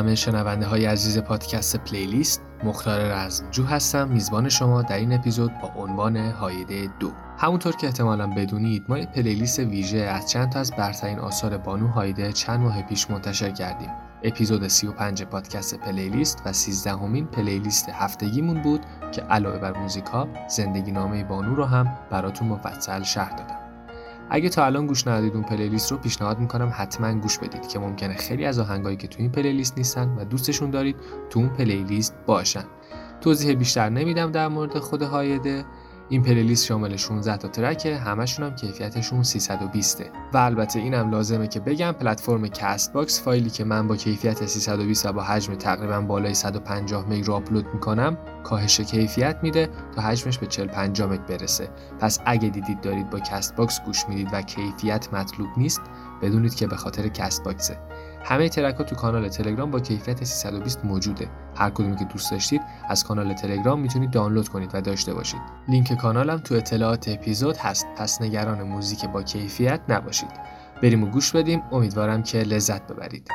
همه شنونده های عزیز پادکست پلیلیست مختار رزمجو هستم. میزبان شما در این اپیزود با عنوان هایده دو. همونطور که احتمالا بدونید ما پلیلیست ویژه از چند تا از برترین آثار بانو هایده چند ماه پیش منتشر کردیم. اپیزود 35 پادکست پلیلیست و 13 همین پلیلیست هفتگیمون بود که علاوه بر موزیکا زندگی نامه بانو رو هم براتون مفصل شرح دادم. اگه تا الان گوش ندادید اون پلیلیست رو پیشنهاد می‌کنم حتما گوش بدید که ممکنه خیلی از آهنگایی که تو این پلیلیست نیستن و دوستشون دارید تو اون پلیلیست باشن. توضیح بیشتر نمیدم در مورد خود هایده. این پلیلیست شامل 16 تا ترکه همشون هم کیفیتشون 320 و البته اینم لازمه که بگم پلتفرم Castbox فایلی که من با کیفیت 320 و با حجم تقریبا بالای 150 مگ رو آپلود می‌کنم کاهش کیفیت میده تا حجمش به 40 50 مگ برسه. پس اگه دیدید دارید با Castbox گوش می‌دید و کیفیت مطلوب نیست بدونید که به خاطر Castbox ه همه ترک ها تو کانال تلگرام با کیفیت 320 موجوده. هر کدومی که دوست داشتید از کانال تلگرام می‌تونید دانلود کنید و داشته باشید. لینک کانالم تو اطلاعات اپیزود هست. پس نگران موزیک با کیفیت نباشید. بریم و گوش بدیم. امیدوارم که لذت ببرید.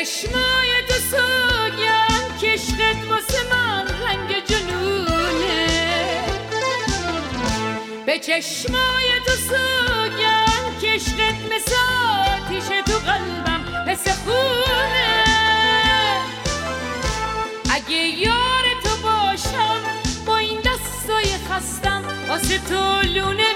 چشمای تو سوگن کشقت واسه من رنگ جنونه. به چشمای تو سوگن کشقت مثل آتیش تو قلبم مثل خونه. اگه یار تو باشم با این دستای خستم واسه تو لونه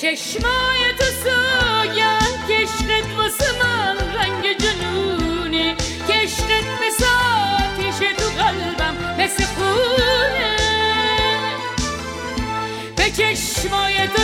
چشمای تو سوگن که عشقت واسه من رنگ جنونه که عشقت مثل آتیش تو قلبم مثل خونه. به چشمای تو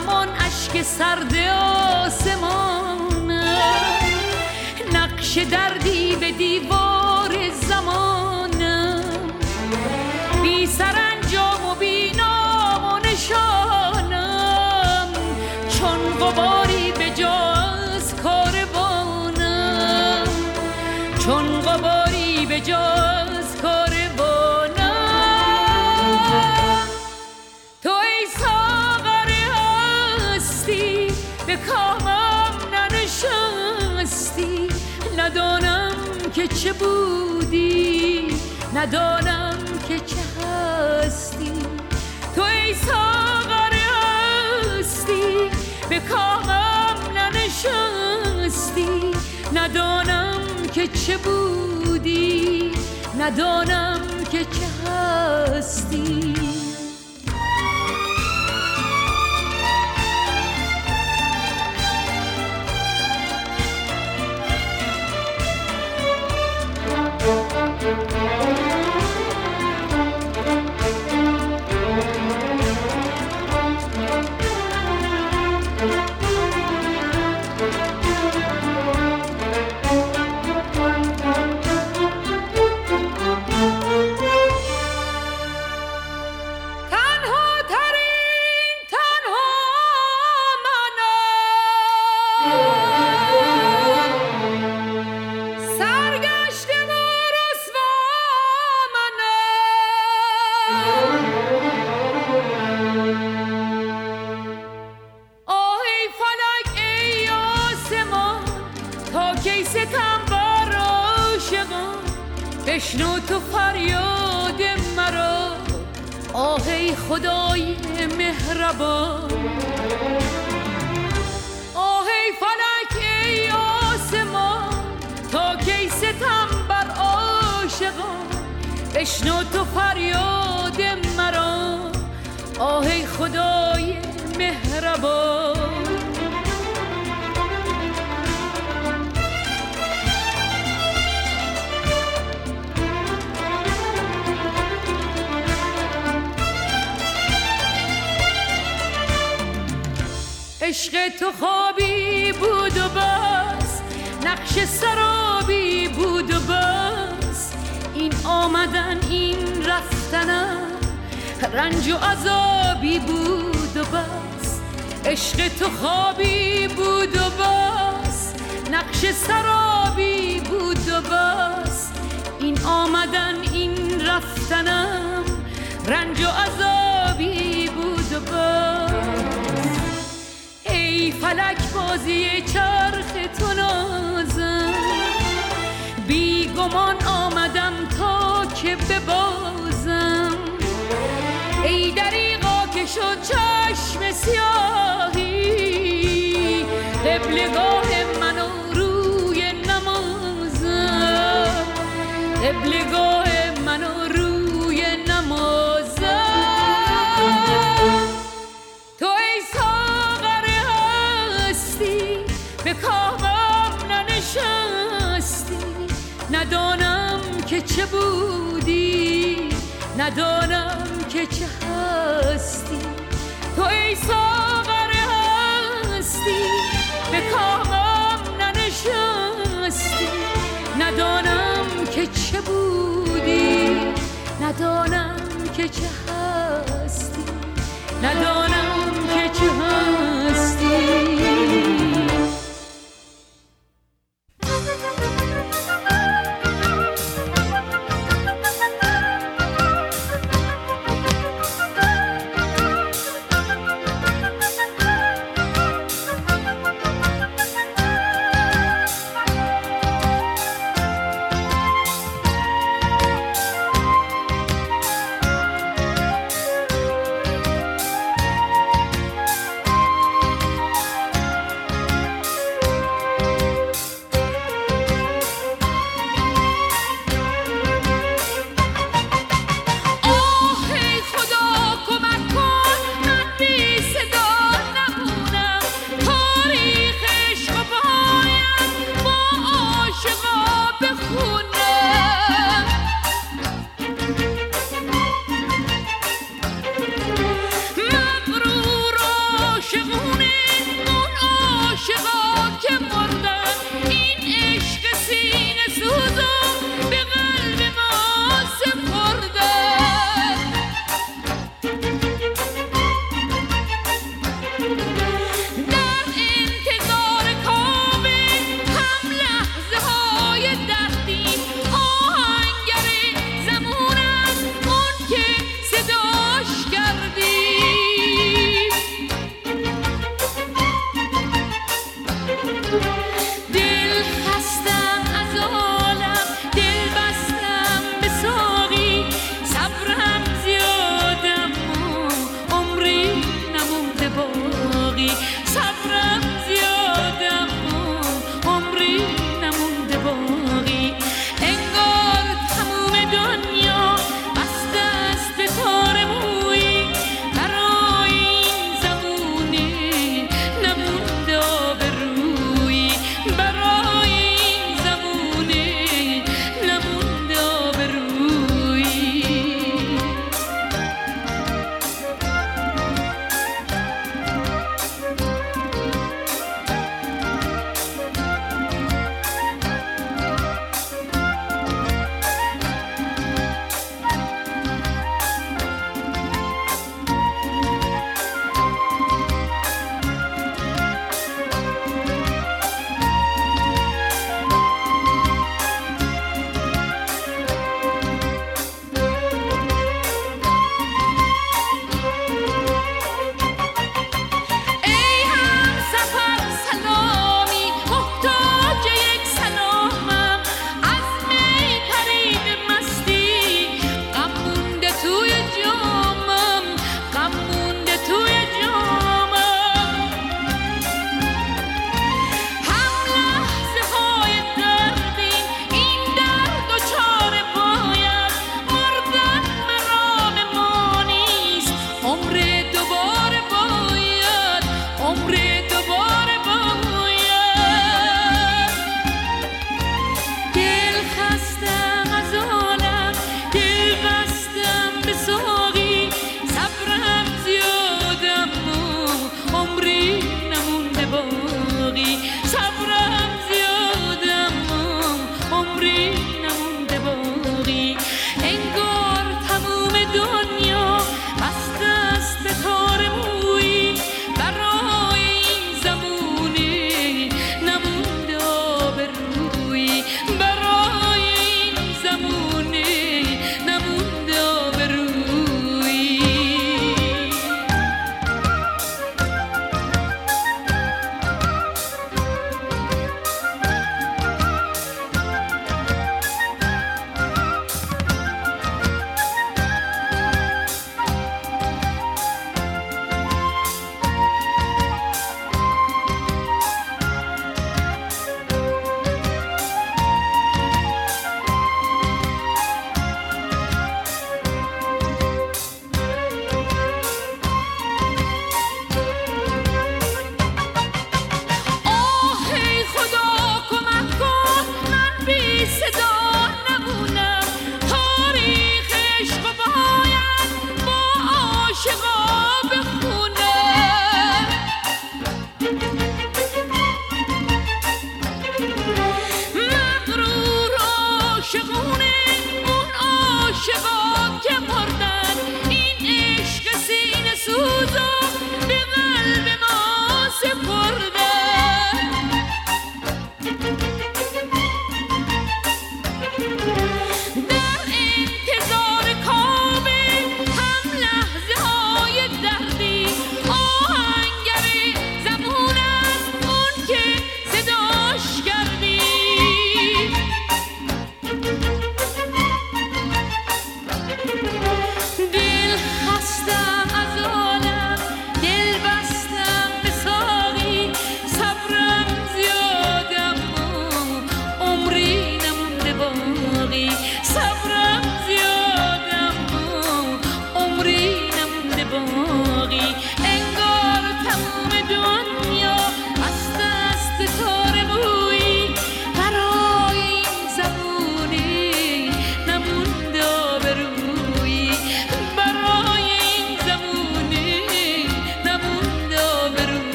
همان اشک سرد آسمان نقش دردی به دیوار ندانم که چه هستی. تو ای ساغر هستی به کامم ننشستی. ندانم که چه بودی ندانم که چه هستی. رنج و عذابی بود و ای فلک بازی چرخ تو نازم. بی گمان آمدم تا که ببازم. ای دریقا که شد چشم سیاهی ندانم که چه هستی. تو ای ساغر هستی به کامم ننشستی. ندانم که چه بودی ندانم که چه هستی. ندانم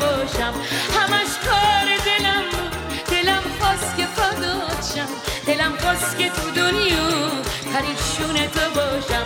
باشم. همش کار دلم بود. دلم خواست که فدات شم. دلم خواست که تو دنیا پریشون تو باشم.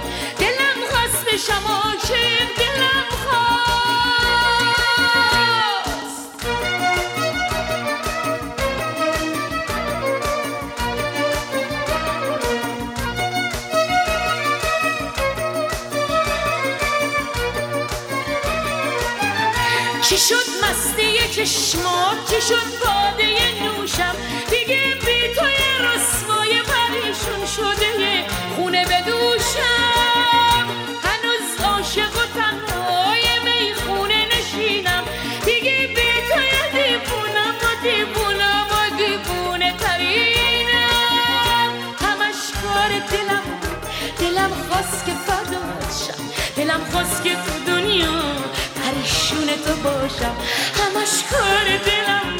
چشمات چی شد باده نوشم. دیگه بی توی رسوای پریشون شده خونه بدوشم. هنوز عاشق و تنهای خونه نشینم. دیگه بی توی دیوونم و دیوونم و دیوونه ترینم. همش کار دلم دلم خواست که فدات شم. دلم خواست که تو دنیا پریشون تو باشم. کار دلم.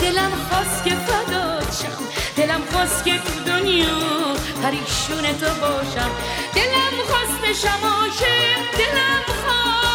دلم خواست که فدات شم. دلم خواست که تو دنیا پریشون تو باشم. دلم خواست عاشق دلم تو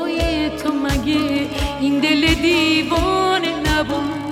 هوای تو مگه این دل دیوانه نبود؟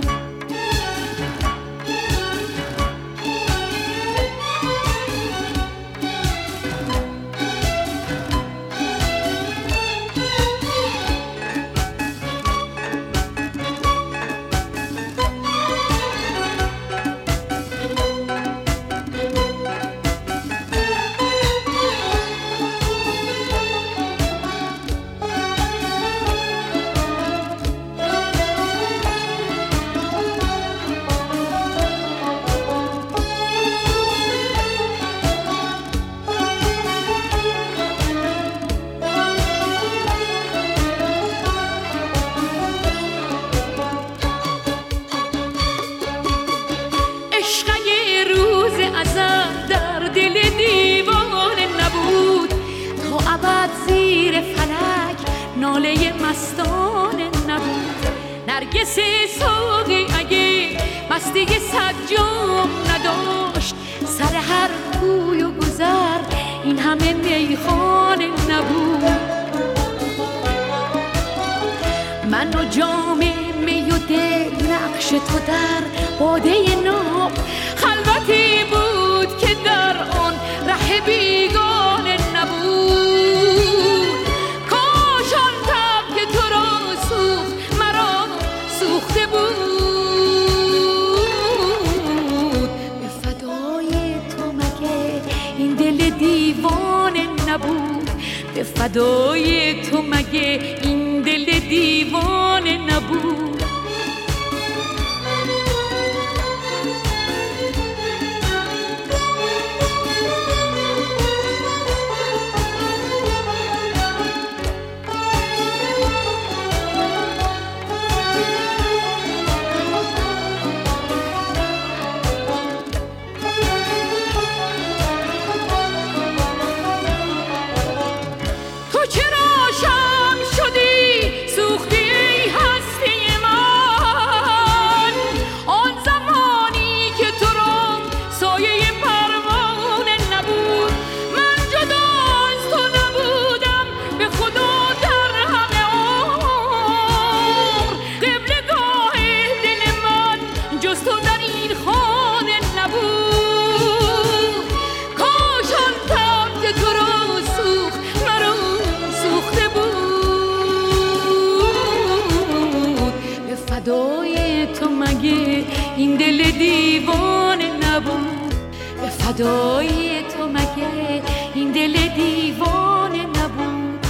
تو مگه این دل دیوانه نبود.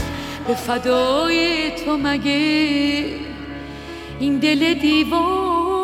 به فدای تو مگه؟ این دل دیوانه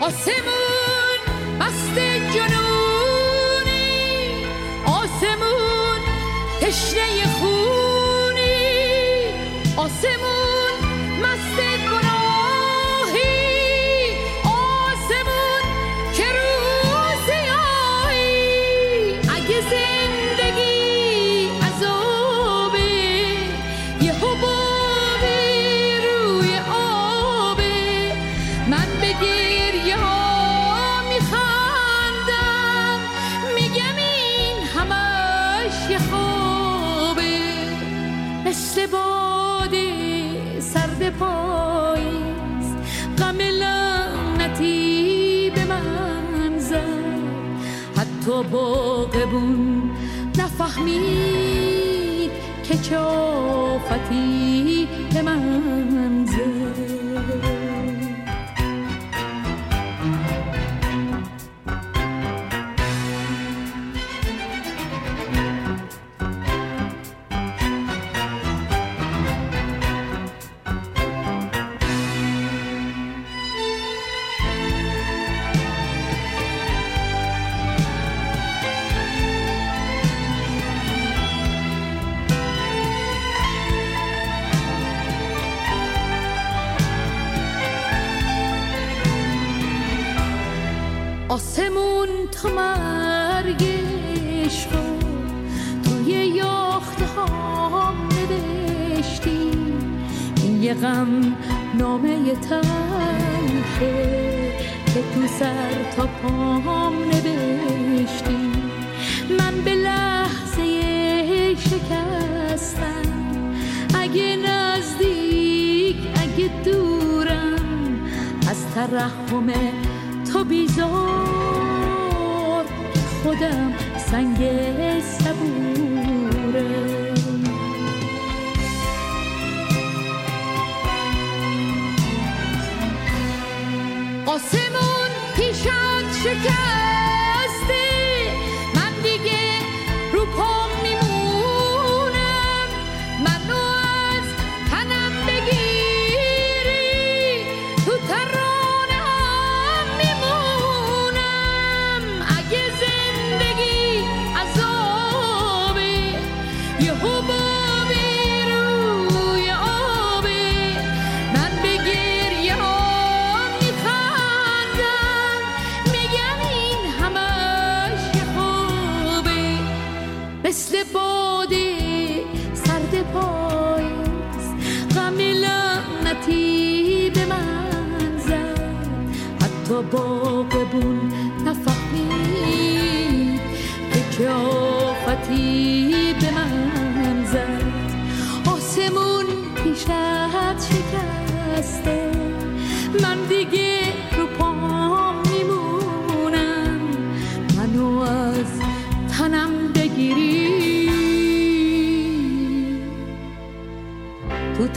آسمون مست جنونی. آسمون تشنه فهمید که چافتی به من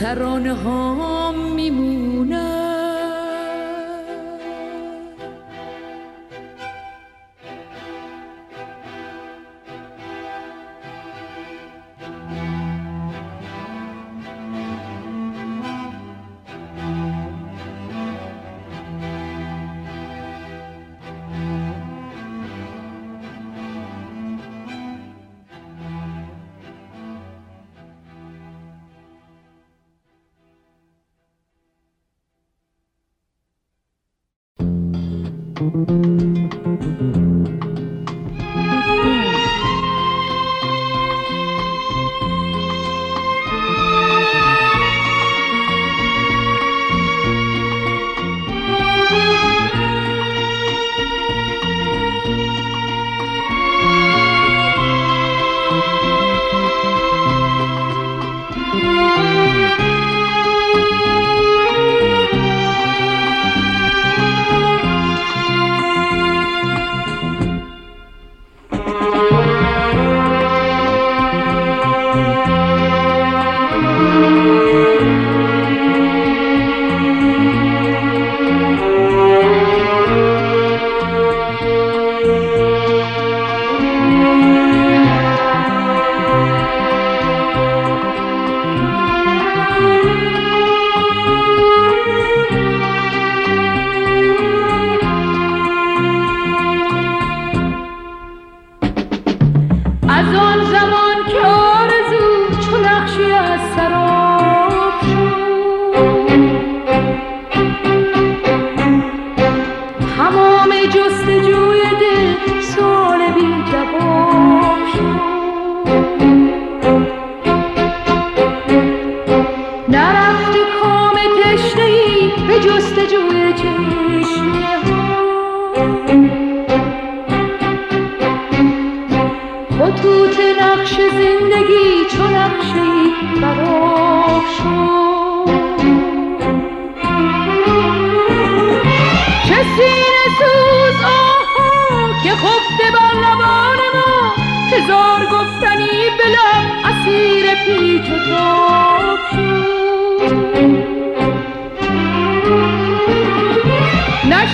ترانه پیچ و تاب شد نه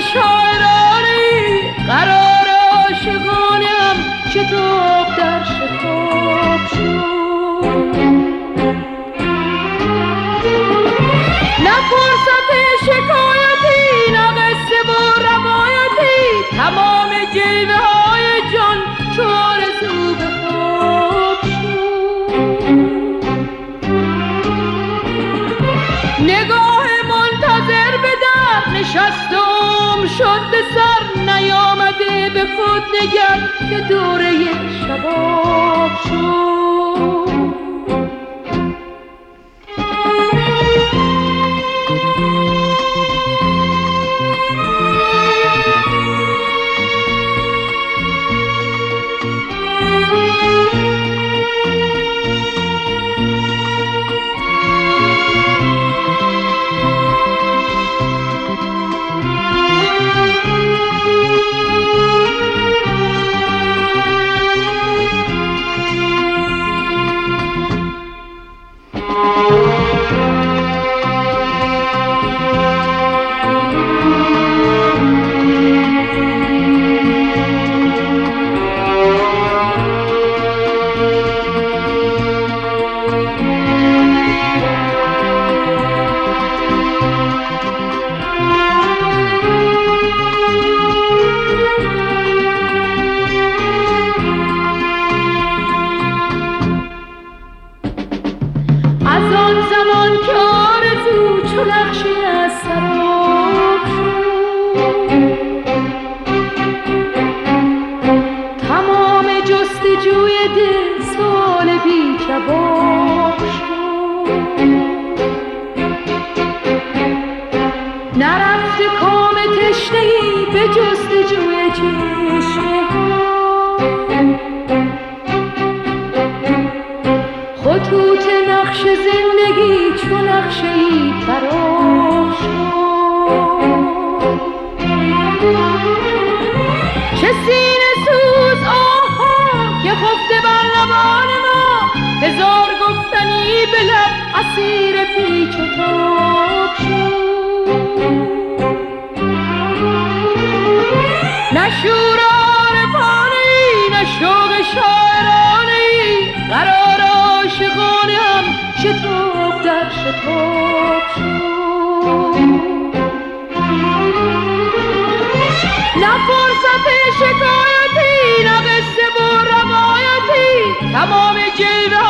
شاعرانی قرار عاشقانم در شتاب شد؟ به خود نگر که دوره شباب شد. get up!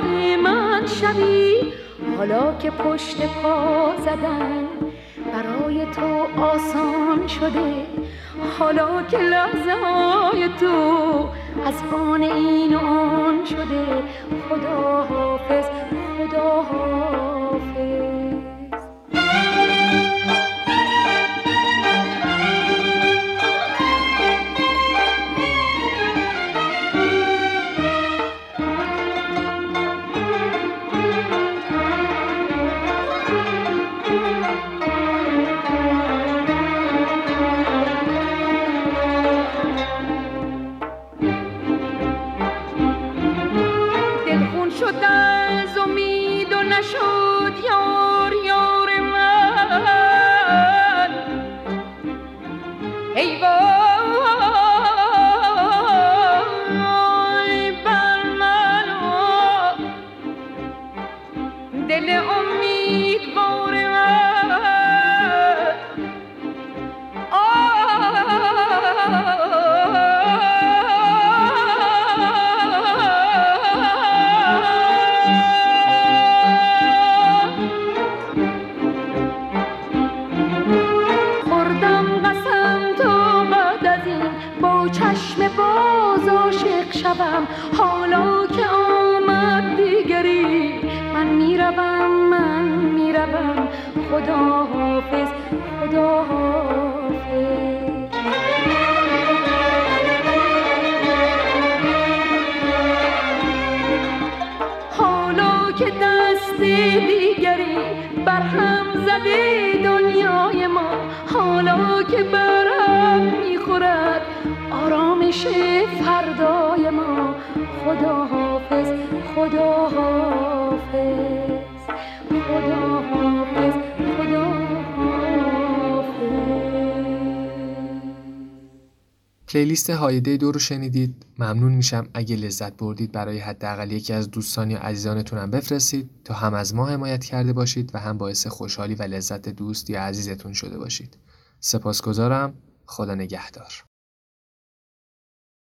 شوی؟ حالا که پشت پا زدن برای تو آسان شده حالا که لحظه های تو از آن این آن شده خدا حافظ خدا حافظ. پلیلیست هایده دو رو شنیدید. ممنون میشم اگه لذت بردید برای حداقل یکی از دوستان یا عزیزانتونم بفرستید تا هم از ما حمایت کرده باشید و هم باعث خوشحالی و لذت دوست یا عزیزتون شده باشید. سپاسگزارم. خدا نگهدار.